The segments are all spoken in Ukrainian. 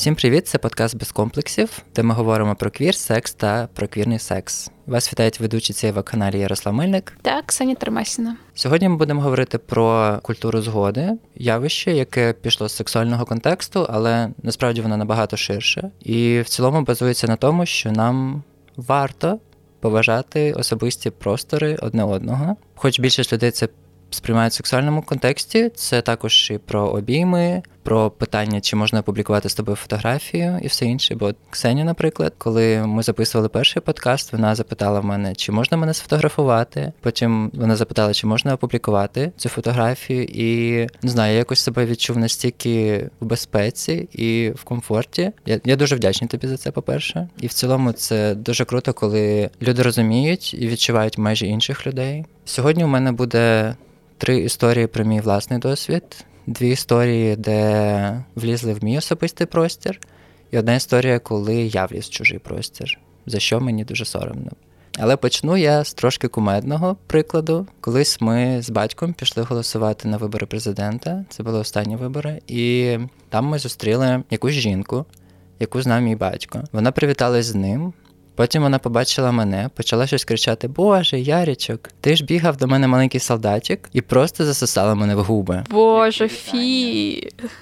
Всім привіт! Це подкаст без комплексів, де ми говоримо про квір, секс та про квірний секс. Вас вітають ведучі цієї каналі Ярослав Мельник та Ксенія Термасіна. Сьогодні ми будемо говорити про культуру згоди, явище, яке пішло з сексуального контексту, але насправді воно набагато ширше. І в цілому базується на тому, що нам варто поважати особисті простори одне одного. Хоч більшість людей це сприймають в сексуальному контексті. Це також і про обійми, про питання, чи можна опублікувати з тобою фотографію і все інше. Бо Ксенія, наприклад, коли ми записували перший подкаст, вона запитала в мене, чи можна мене сфотографувати. Потім вона запитала, чи можна опублікувати цю фотографію, і не знаю, я якось себе відчув настільки в безпеці і в комфорті. Я я дуже вдячний тобі за це, по-перше. І в цілому це дуже круто, коли люди розуміють і відчувають майже інших людей. Сьогодні у мене буде три історії про мій власний досвід, дві історії, де влізли в мій особистий простір, і одна історія, коли я вліз в чужий простір, за що мені дуже соромно. Але почну я з трошки кумедного прикладу. Колись ми з батьком пішли голосувати на вибори президента. Це були останні вибори, і там ми зустріли якусь жінку, яку знав мій батько. Вона привіталась з ним. Потім вона побачила мене, почала щось кричати: Боже, Ярічок, ти ж бігав до мене маленький солдатик і просто засосала мене в губи. Боже, фі.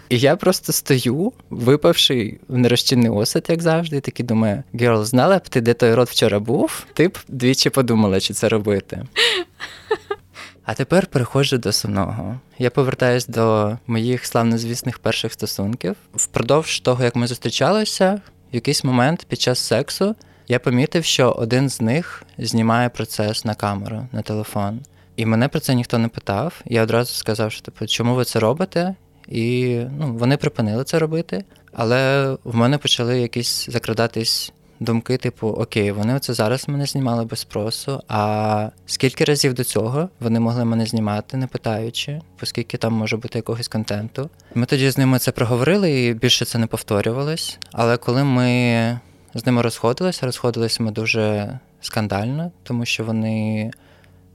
І я просто стою, випавши в нерозчинний осад, як завжди, і такий думаю: Girl, знала б ти, де той рот вчора був? Ти б двічі подумала, чи це робити. А тепер переходжу до сумного. Я повертаюсь до моїх славнозвісних перших стосунків. Впродовж того, як ми зустрічалися, в якийсь момент під час сексу я помітив, що один з них знімає процес на камеру, на телефон. І мене про це ніхто не питав. Я одразу сказав, що типу, чому ви це робите? І ну, вони припинили це робити. Але в мене почали якісь закрадатись думки, типу, окей, вони це зараз мене знімали без спросу. А скільки разів до цього вони могли мене знімати, не питаючи, оскільки там може бути якогось контенту. Ми тоді з ними це проговорили і більше це не повторювалось. Але коли ми з ними розходилися. Розходилися ми дуже скандально, тому що вони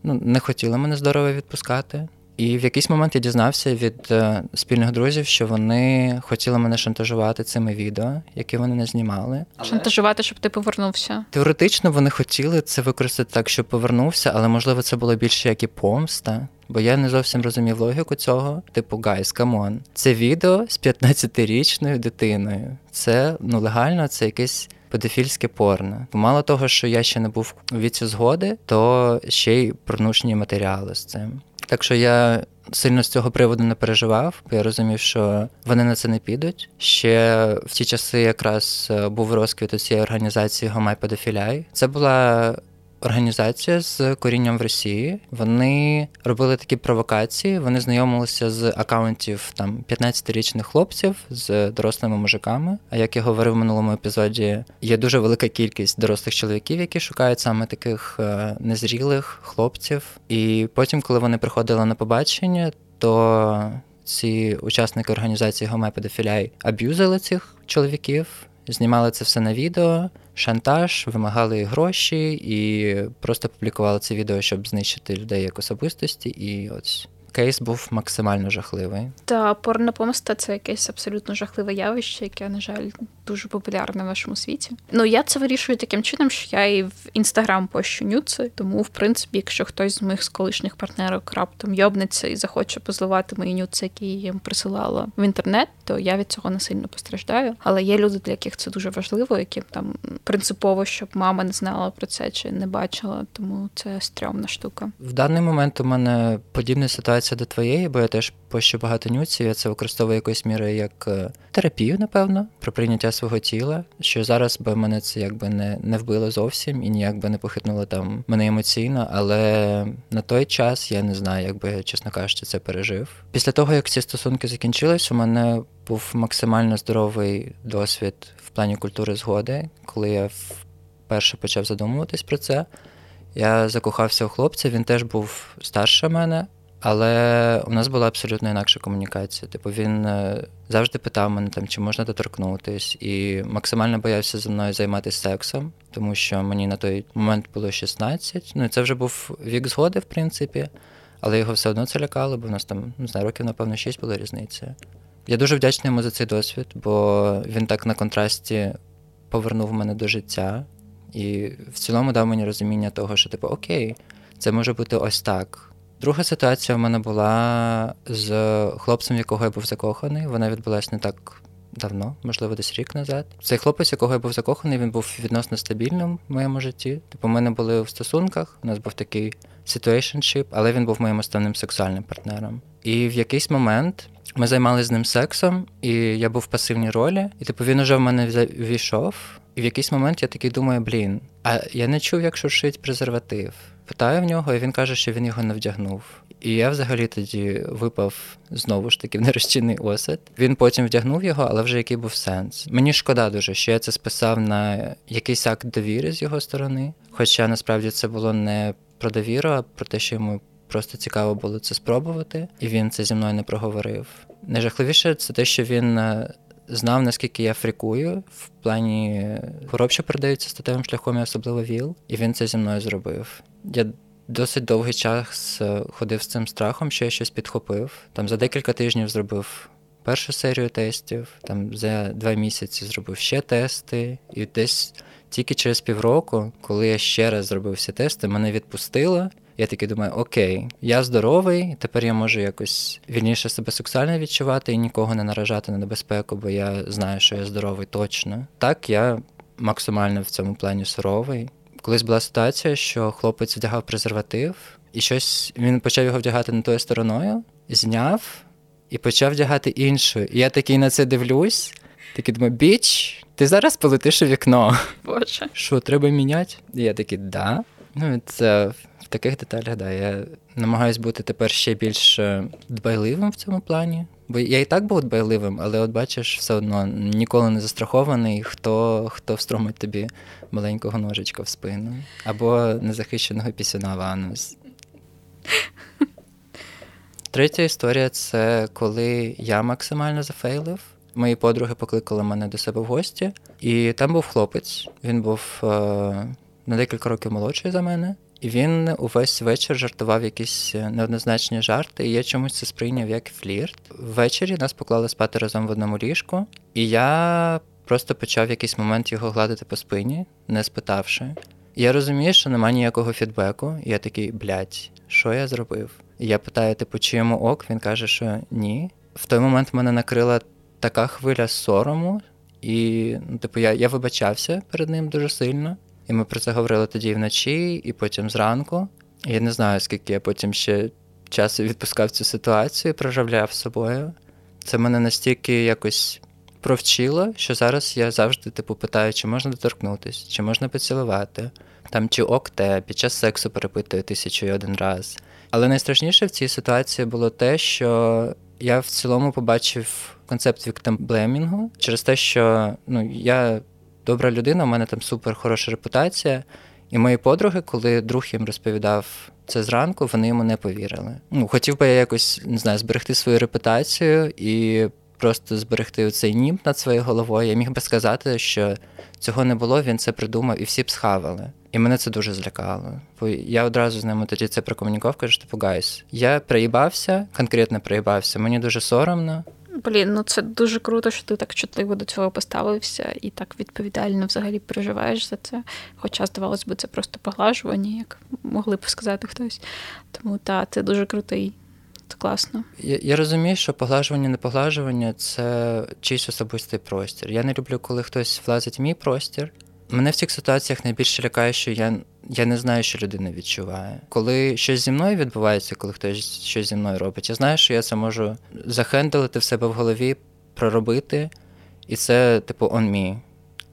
ну, не хотіли мене здорово відпускати. І в якийсь момент я дізнався від е, спільних друзів, що вони хотіли мене шантажувати цими відео, які вони не знімали. Шантажувати, щоб ти повернувся. Теоретично вони хотіли це використати так, щоб повернувся, але можливо це було більше як і помста. Бо я не зовсім розумів логіку цього. Типу, guys, come on. Це відео з 15-річною дитиною. Це нелегально, це якесь педофільське порно. Мало того, що я ще не був у віці згоди, то ще й порнушні матеріали з цим. Так що я сильно з цього приводу не переживав, бо я розумів, що вони на це не підуть. Ще в ті часи якраз е, був розквіт у цієї організації Гомай Педофіляй. Це була організація з корінням в Росії. Вони робили такі провокації. Вони знайомилися з акаунтів там 15-річних хлопців з дорослими мужиками. А як я говорив в минулому епізоді, є дуже велика кількість дорослих чоловіків, які шукають саме таких е, незрілих хлопців. І потім, коли вони приходили на побачення, то ці учасники організації Гомепедофіляй аб'юзили цих чоловіків, знімали це все на відео шантаж, вимагали гроші і просто публікували це відео, щоб знищити людей як особистості. І ось кейс був максимально жахливий. Та порнопомста це якесь абсолютно жахливе явище, яке, на жаль, дуже популярне в нашому світі. Ну я це вирішую таким чином, що я і в інстаграм пощу нюци, тому, в принципі, якщо хтось з моїх з колишніх партнерок раптом йобнеться і захоче позливати мої нюци, які я їм присилала в інтернет, то я від цього не сильно постраждаю. Але є люди, для яких це дуже важливо, яким там принципово, щоб мама не знала про це чи не бачила, тому це стрьомна штука. В даний момент у мене подібна ситуація до твоєї, бо я теж пощу багато нюців, я це використовую якоюсь мірою як е, терапію, напевно, про прийняття свого тіла, що зараз би мене це якби не не вбило зовсім і ніяк би не похитнуло там мене емоційно, але на той час я не знаю, як би, чесно кажучи, це пережив. Після того, як ці стосунки закінчились, у мене був максимально здоровий досвід в плані культури згоди, коли я вперше почав задумуватись про це. Я закохався у хлопця, він теж був старше мене, але у нас була абсолютно інакша комунікація. Типу, він е, завжди питав мене, там, чи можна доторкнутись, і максимально боявся зі мною займатися сексом, тому що мені на той момент було 16. Ну і це вже був вік згоди, в принципі. але його все одно це лякало, бо в нас там, не знаю, років, напевно, 6 була різниця. Я дуже вдячний йому за цей досвід, бо він так на контрасті повернув мене до життя і в цілому дав мені розуміння того, що, типу, окей, це може бути ось так. Друга ситуація в мене була з хлопцем, якого я був закоханий. Вона відбулася не так давно, можливо, десь рік назад. Цей хлопець, якого я був закоханий, він був відносно стабільним в моєму житті. Типу, ми не були в стосунках, у нас був такий situationship, але він був моїм основним сексуальним партнером. І в якийсь момент ми займалися з ним сексом, і я був в пасивній ролі, і типу він уже в мене війшов. І в якийсь момент я такий думаю, блін, а я не чув, як шуршить презерватив. Питаю в нього, і він каже, що він його не вдягнув. І я взагалі тоді випав знову ж таки в нерозчинний осад. Він потім вдягнув його, але вже який був сенс. Мені шкода дуже, що я це списав на якийсь акт довіри з його сторони. Хоча насправді це було не про довіру, а про те, що йому просто цікаво було це спробувати, і він це зі мною не проговорив. Найжахливіше це те, що він е, знав, наскільки я фрікую в плані хвороб, що передаються статевим шляхом, і особливо ВІЛ, і він це зі мною зробив. Я досить довгий час е, ходив з цим страхом, що я щось підхопив. Там за декілька тижнів зробив першу серію тестів, там за два місяці зробив ще тести, і десь тільки через півроку, коли я ще раз зробив всі тести, мене відпустило. Я такий думаю, окей, я здоровий, тепер я можу якось вільніше себе сексуально відчувати і нікого не наражати на небезпеку, бо я знаю, що я здоровий точно. Так, я максимально в цьому плані суровий. Колись була ситуація, що хлопець вдягав презерватив, і щось він почав його вдягати не тою стороною, зняв і почав вдягати іншою. І я такий на це дивлюсь, такий думаю, біч, ти зараз полетиш у вікно. Боже. Що, треба міняти? І я такий, да. Ну, це таких деталях, да. Я намагаюсь бути тепер ще більш е, дбайливим в цьому плані. Бо я і так був дбайливим, але от бачиш, все одно ніколи не застрахований, хто хто встромить тобі маленького ножичка в спину. Або незахищеного пісюна в анус. Третя історія це коли я максимально зафейлив. Мої подруги покликали мене до себе в гості, і там був хлопець. Він був е, на декілька років молодший за мене. Він увесь вечір жартував якісь неоднозначні жарти, і я чомусь це сприйняв як флірт. Ввечері нас поклали спати разом в одному ліжку, і я просто почав в якийсь момент його гладити по спині, не спитавши. Я розумію, що немає ніякого фідбеку. Я такий, блядь, що я зробив? Я питаю, типу, чи йому ок? Він каже, що ні. В той момент мене накрила така хвиля сорому, і, ну, типу, я, я вибачався перед ним дуже сильно. І ми про це говорили тоді вночі, і потім зранку. Я не знаю, скільки я потім ще часу відпускав цю ситуацію, проживляв собою. Це мене настільки якось провчило, що зараз я завжди типу питаю, чи можна доторкнутися, чи можна поцілувати, там чи ок те, під час сексу перепитую тисячу і один раз. Але найстрашніше в цій ситуації було те, що я в цілому побачив концепт віктемблемінгу через те, що ну, я добра людина, у мене там супер хороша репутація. І мої подруги, коли друг їм розповідав це зранку, вони йому не повірили. Ну, хотів би я якось не знаю, зберегти свою репутацію і просто зберегти цей німб над своєю головою. Я міг би сказати, що цього не було, він це придумав, і всі б схавали. І мене це дуже злякало. Бо я одразу з ними тоді це прокомунікував, кажу, типу, guys, я проїбався, конкретно проїбався, мені дуже соромно. Блін, ну це дуже круто, що ти так чутливо до цього поставився і так відповідально взагалі переживаєш за це. Хоча, здавалось би, це просто поглажування, як могли б сказати хтось. Тому та, ти дуже крутий. Це класно. Я я розумію, що поглажування, не поглажування це чийсь особистий простір. Я не люблю, коли хтось влазить в мій простір. Мене в цих ситуаціях найбільше лякає, що я я не знаю, що людина відчуває. Коли щось зі мною відбувається, коли хтось щось зі мною робить, я знаю, що я це можу захендлити в себе в голові, проробити, і це, типу, on me.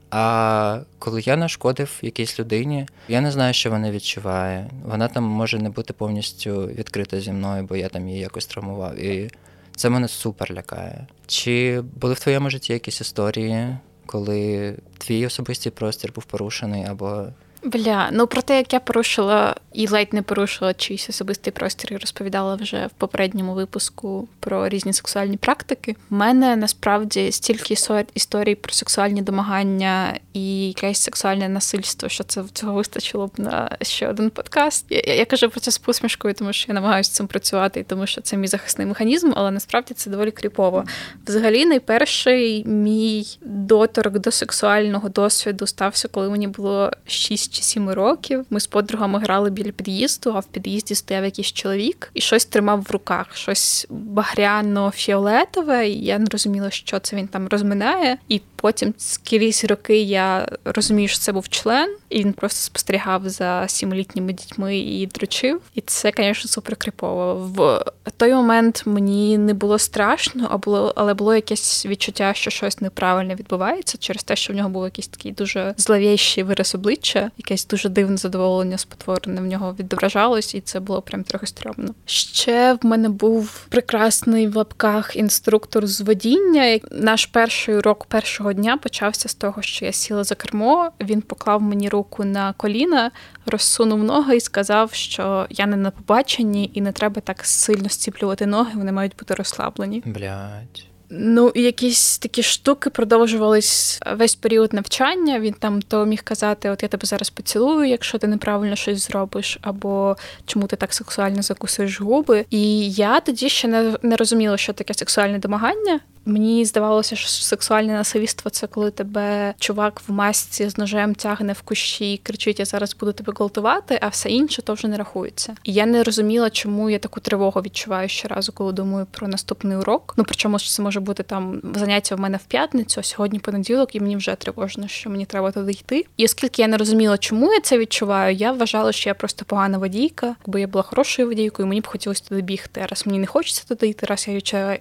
А коли я нашкодив якійсь людині, я не знаю, що вона відчуває. Вона там може не бути повністю відкрита зі мною, бо я там її якось травмував. І це мене супер лякає. Чи були в твоєму житті якісь історії, коли твій особистий простір був порушений, або Бля, ну про те, як я порушила і ледь не порушила чийсь особистий простір, і розповідала вже в попередньому випуску про різні сексуальні практики. У мене насправді стільки історій про сексуальні домагання і якесь сексуальне насильство, що це цього вистачило б на ще один подкаст. Я, я, я кажу про це з посмішкою, тому що я намагаюся цим працювати, і тому що це мій захисний механізм, але насправді це доволі кріпово. Взагалі, найперший мій доторк до сексуального досвіду стався, коли мені було 6 чи сім років. Ми з подругами грали біля під'їзду, а в під'їзді стояв якийсь чоловік і щось тримав в руках, щось багряно-фіолетове. І Я не розуміла, що це він там розминає. І потім скрізь роки я розумію, що це був член, і він просто спостерігав за сімилітніми дітьми і дрочив. І це, звісно, супер крипово. В той момент мені не було страшно, а було, але було якесь відчуття, що щось неправильне відбувається через те, що в нього був якийсь такий дуже зловіщий вираз обличчя, якесь дуже дивне задоволення спотворене в нього відображалось, і це було прям трохи стрьомно. Ще в мене був прекрасний в лапках інструктор з водіння. Наш перший урок першого дня почався з того, що я сіла за кермо. Він поклав мені руку на коліна, розсунув ноги і сказав, що я не на побаченні і не треба так сильно стіплювати ноги, вони мають бути розслаблені. Блять. Ну, якісь такі штуки продовжувались весь період навчання. Він там то міг казати: От я тебе зараз поцілую, якщо ти неправильно щось зробиш, або чому ти так сексуально закусуєш губи. І я тоді ще не, не розуміла, що таке сексуальне домагання. Мені здавалося, що сексуальне насильство це коли тебе чувак в масці з ножем тягне в кущі і кричить: Я зараз буду тебе гвалтувати, а все інше то вже не рахується. І я не розуміла, чому я таку тривогу відчуваю щоразу, коли думаю про наступний урок. Ну причому це може бути там заняття в мене в п'ятницю, а сьогодні понеділок, і мені вже тривожно, що мені треба туди йти. І оскільки я не розуміла, чому я це відчуваю, я вважала, що я просто погана водійка, бо я була хорошою водійкою, мені б хотілося туди бігти. Раз мені не хочеться туди йти, раз я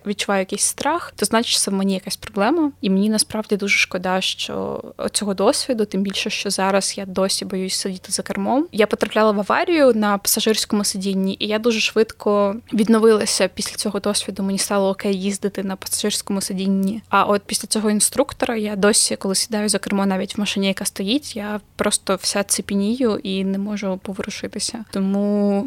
відчуваю якийсь страх, то значить це в мені якась проблема. І мені насправді дуже шкода, що цього досвіду, тим більше, що зараз я досі боюсь сидіти за кермом. Я потрапляла в аварію на пасажирському сидінні, і я дуже швидко відновилася після цього досвіду. Мені стало окей їздити на пасажирському сидінні. А от після цього інструктора я досі, коли сідаю за кермо, навіть в машині, яка стоїть, я просто вся цепінію і не можу поворушитися. Тому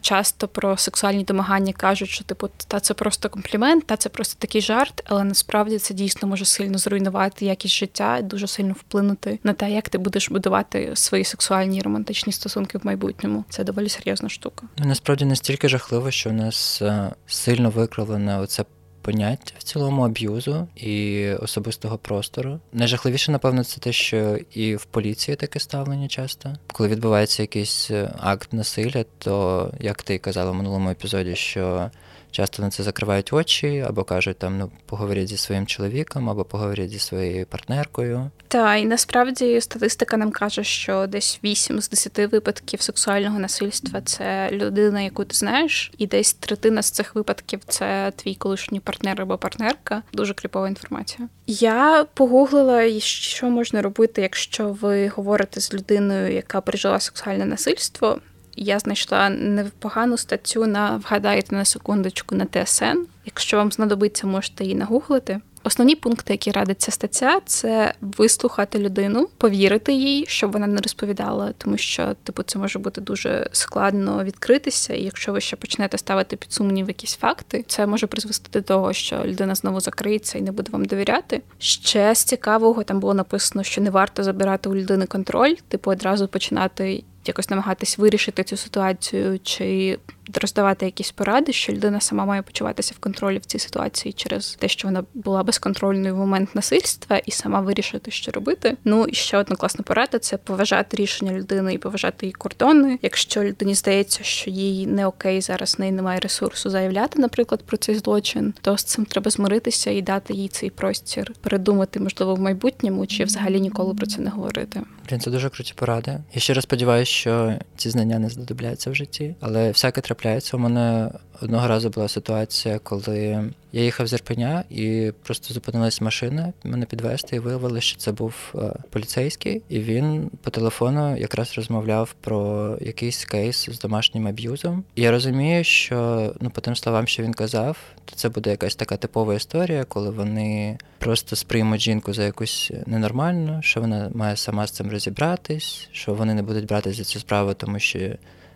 часто про сексуальні домагання кажуть, що типу та це просто комплімент, та це просто такий жарт, але насправді це дійсно може сильно зруйнувати якість життя і дуже сильно вплинути на те, як ти будеш будувати свої сексуальні і романтичні стосунки в майбутньому. Це доволі серйозна штука. Ну, насправді настільки жахливо, що в нас е, сильно викривлене оце поняття в цілому аб'юзу і особистого простору. Найжахливіше, напевно, це те, що і в поліції таке ставлення часто. Коли відбувається якийсь е, акт насилля, то як ти казала в минулому епізоді, що часто на це закривають очі, або кажуть там ну поговоріть зі своїм чоловіком, або поговоріть зі своєю партнеркою. Та і насправді статистика нам каже, що десь 8 з 10 випадків сексуального насильства це людина, яку ти знаєш, і десь третина з цих випадків це твій колишній партнер або партнерка. Дуже кріпова інформація. Я погуглила, що можна робити, якщо ви говорите з людиною, яка пережила сексуальне насильство я знайшла непогану статтю на вгадайте на секундочку на ТСН. Якщо вам знадобиться, можете її нагуглити. Основні пункти, які радить ця стаття, це вислухати людину, повірити їй, щоб вона не розповідала, тому що типу це може бути дуже складно відкритися. І якщо ви ще почнете ставити під сумнів якісь факти, це може призвести до того, що людина знову закриється і не буде вам довіряти. Ще з цікавого там було написано, що не варто забирати у людини контроль, типу одразу починати якось намагатись вирішити цю ситуацію чи роздавати якісь поради, що людина сама має почуватися в контролі в цій ситуації через те, що вона була безконтрольною в момент насильства, і сама вирішити, що робити. Ну і ще одна класна порада це поважати рішення людини і поважати її кордони. Якщо людині здається, що їй не окей, зараз неї немає ресурсу заявляти, наприклад, про цей злочин, то з цим треба змиритися і дати їй цей простір, передумати, можливо, в майбутньому чи взагалі ніколи про це не говорити. Блін, це дуже круті поради. Я ще раз сподіваюся, що ці знання не знадобляються в житті, але всяке трапляється. У мене одного разу була ситуація, коли я їхав з Ірпеня і просто зупинилась машина, мене підвести, і виявилося, що це був е, поліцейський, і він по телефону якраз розмовляв про якийсь кейс з домашнім аб'юзом. І я розумію, що ну по тим словам, що він казав, то це буде якась така типова історія, коли вони просто сприймуть жінку за якусь ненормальну, що вона має сама з цим розібратись, що вони не будуть брати за цю справу, тому що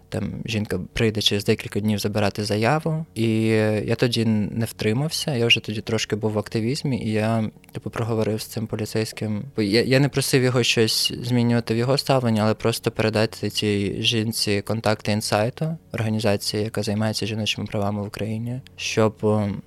там жінка прийде через декілька днів забирати заяву. І я тоді не втримався. Я вже тоді трошки був в активізмі, і я типу проговорив з цим поліцейським. Я я не просив його щось змінювати в його ставленні, але просто передати цій жінці контакти інсайту, організації, яка займається жіночими правами в Україні, щоб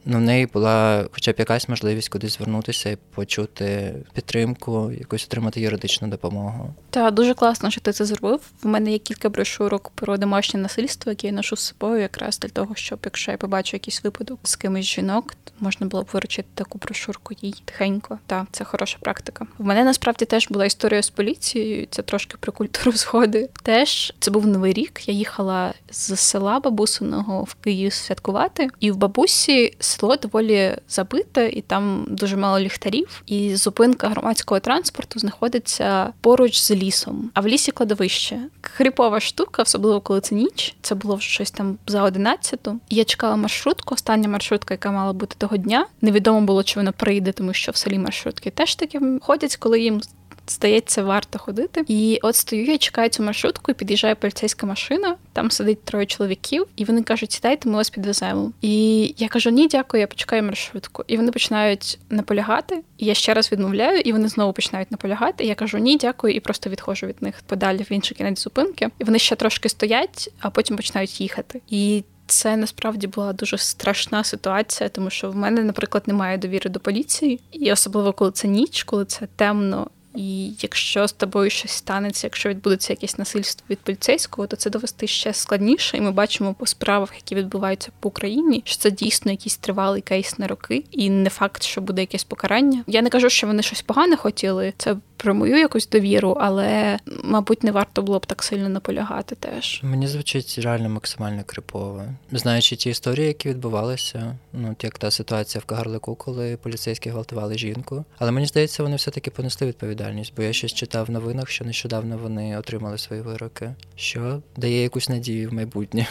ну в неї була хоча б якась можливість кудись звернутися і почути підтримку, якусь отримати юридичну допомогу. Так, дуже класно, що ти це зробив. В мене є кілька брошурок про домашнє насильство, яке я ношу з собою, якраз для того, щоб якщо я побачу якийсь випадок з кимось жінок, можна було б виручити таку брошурку їй тихенько. Так, це хороша практика. В мене насправді теж була історія з поліцією. Це трошки про культуру згоди. Теж це був новий рік. Я їхала з села бабусиного в Київ святкувати, і в бабусі село доволі забите, і там дуже мало ліхтарів. І зупинка громадського транспорту знаходиться поруч з лісом, а в лісі кладовище. Хріпова штука, особливо коли це ніч. Це було щось там за одинадцяту. Я чекала маршрутку. Остання маршрутка, яка мала бути того дня. Невідомо було, чи вона прийде, тому що в селі маршрутки теж таки ходять, коли їм здається, варто ходити. І от стою, я чекаю цю маршрутку, і під'їжджає поліцейська машина. Там сидить троє чоловіків, і вони кажуть, сідайте, ми вас підвеземо. І я кажу: ні, дякую, я почекаю маршрутку. І вони починають наполягати. І я ще раз відмовляю, і вони знову починають наполягати. І я кажу ні, дякую, і просто відходжу від них подалі в інший кінець зупинки. І вони ще трошки стоять, а потім починають їхати. І це насправді була дуже страшна ситуація, тому що в мене, наприклад, немає довіри до поліції, і особливо коли це ніч, коли це темно і якщо з тобою щось станеться, якщо відбудеться якесь насильство від поліцейського, то це довести ще складніше. І ми бачимо по справах, які відбуваються по Україні, що це дійсно якийсь тривалий кейс на роки, і не факт, що буде якесь покарання. Я не кажу, що вони щось погане хотіли. Це про мою якусь довіру, але мабуть не варто було б так сильно наполягати. Теж мені звучить реально максимально крипово. Знаючи ті історії, які відбувалися, ну як та ситуація в Кагарлику, коли поліцейські гвалтували жінку. Але мені здається, вони все таки понесли відповідальність, бо я щось читав в новинах, що нещодавно вони отримали свої вироки, що дає якусь надію в майбутнє.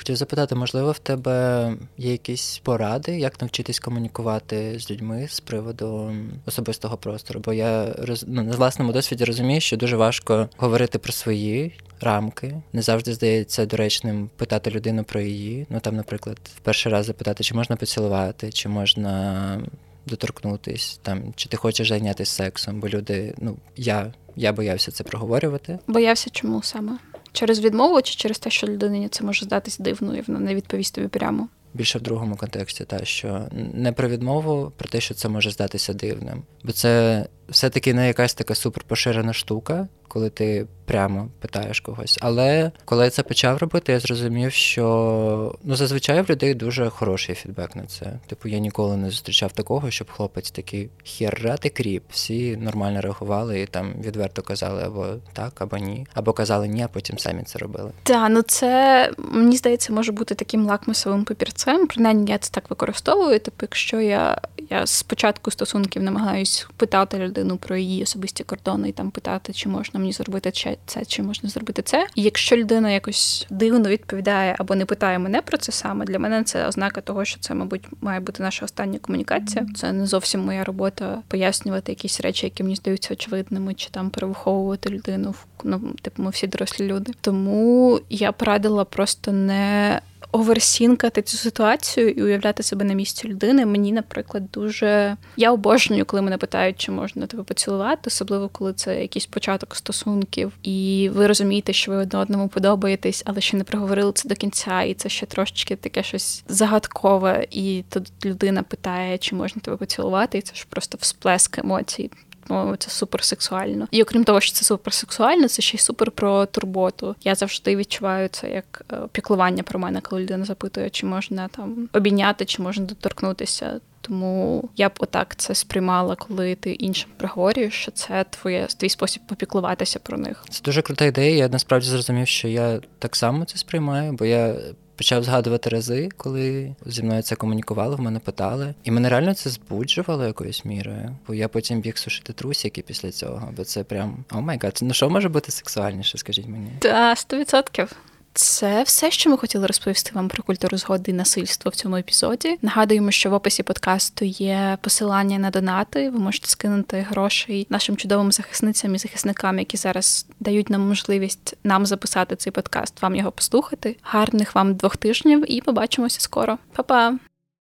Хотів запитати, можливо, в тебе є якісь поради, як навчитись комунікувати з людьми з приводу особистого простору? Бо я ну, на власному досвіді розумію, що дуже важко говорити про свої рамки. Не завжди здається доречним питати людину про її. Ну там, наприклад, в перший раз запитати, чи можна поцілувати, чи можна доторкнутись, там чи ти хочеш зайнятися сексом, бо люди, ну я, я боявся це проговорювати. Боявся чому саме? Через відмову чи через те, що людині це може здатись дивною, і вона не відповість тобі прямо? Більше в другому контексті, та що не про відмову, про те, що це може здатися дивним. Бо це все-таки не якась така суперпоширена штука, коли ти прямо питаєш когось. Але коли я це почав робити, я зрозумів, що ну зазвичай в людей дуже хороший фідбек на це. Типу, я ніколи не зустрічав такого, щоб хлопець такий херра ти кріп. Всі нормально реагували і там відверто казали або так, або ні, або казали ні, а потім самі це робили. Так, ну це мені здається, може бути таким лакмусовим папірцем. Принаймні я це так використовую. Типу, якщо я я спочатку стосунків намагаюсь питати людину про її особисті кордони і там питати, чи можна мені зробити це, чи можна зробити це. І якщо людина якось дивно відповідає або не питає мене про це саме, для мене це ознака того, що це, мабуть, має бути наша остання комунікація. Це не зовсім моя робота пояснювати якісь речі, які мені здаються очевидними, чи там перевиховувати людину. Ну, типу, ми всі дорослі люди. Тому я порадила просто не оверсінкати цю ситуацію і уявляти себе на місці людини. Мені, наприклад, дуже я обожнюю, коли мене питають, чи можна тебе поцілувати, особливо коли це якийсь початок стосунків, і ви розумієте, що ви одне одному подобаєтесь, але ще не проговорили це до кінця, і це ще трошечки таке щось загадкове. І тут людина питає, чи можна тебе поцілувати, і це ж просто всплеск емоцій по це суперсексуально. І окрім того, що це суперсексуально, це ще й супер про турботу. Я завжди відчуваю це як е, піклування про мене, коли людина запитує, чи можна там обійняти, чи можна доторкнутися. Тому я б отак це сприймала, коли ти іншим проговорюєш, що це твоє твій спосіб попіклуватися про них. Це дуже крута ідея. Я насправді зрозумів, що я так само це сприймаю, бо я почав згадувати рази, коли зі мною це комунікували, в мене питали. І мене реально це збуджувало якоюсь мірою. Бо я потім біг сушити трусики після цього, бо це прям oh my god. Ну що може бути сексуальніше, скажіть мені? Та, сто відсотків. Це все, що ми хотіли розповісти вам про культуру згоди і насильство в цьому епізоді. Нагадуємо, що в описі подкасту є посилання на донати. Ви можете скинути грошей нашим чудовим захисницям і захисникам, які зараз дають нам можливість нам записати цей подкаст, вам його послухати. Гарних вам двох тижнів і побачимося скоро. Па-па!